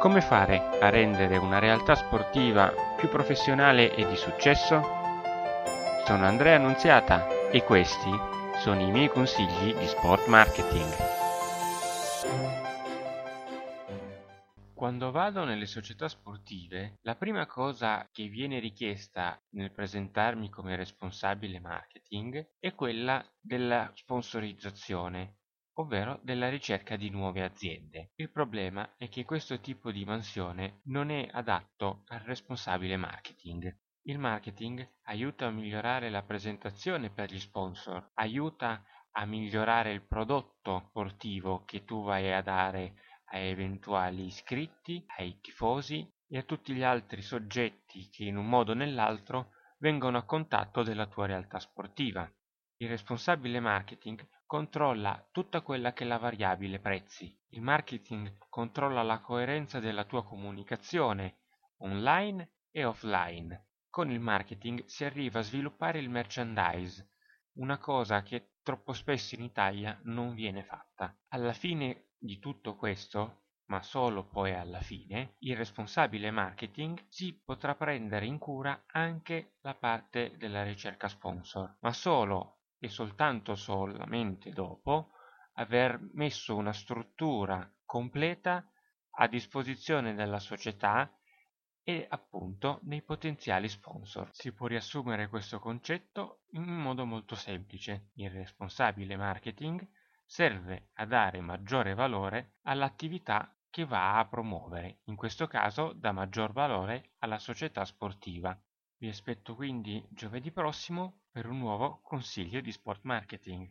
Come fare a rendere una realtà sportiva più professionale e di successo? Sono Andrea Annunziata e questi sono i miei consigli di sport marketing. Quando vado nelle società sportive, la prima cosa che viene richiesta nel presentarmi come responsabile marketing è quella della sponsorizzazione ovvero della ricerca di nuove aziende. Il problema è che questo tipo di mansione non è adatto al responsabile marketing. Il marketing aiuta a migliorare la presentazione per gli sponsor, aiuta a migliorare il prodotto sportivo che tu vai a dare a eventuali iscritti, ai tifosi e a tutti gli altri soggetti che in un modo o nell'altro vengono a contatto della tua realtà sportiva. Il responsabile marketing controlla tutta quella che è la variabile prezzi. Il marketing controlla la coerenza della tua comunicazione online e offline. Con il marketing si arriva a sviluppare il merchandise, una cosa che troppo spesso in Italia non viene fatta. Alla fine di tutto questo, ma solo poi alla fine, il responsabile marketing si potrà prendere in cura anche la parte della ricerca sponsor, ma solo e soltanto solamente dopo aver messo una struttura completa a disposizione della società e appunto nei potenziali sponsor. Si può riassumere questo concetto in modo molto semplice. Il responsabile marketing serve a dare maggiore valore all'attività che va a promuovere, in questo caso dà maggior valore alla società sportiva. Vi aspetto quindi giovedì prossimo per un nuovo consiglio di sport marketing.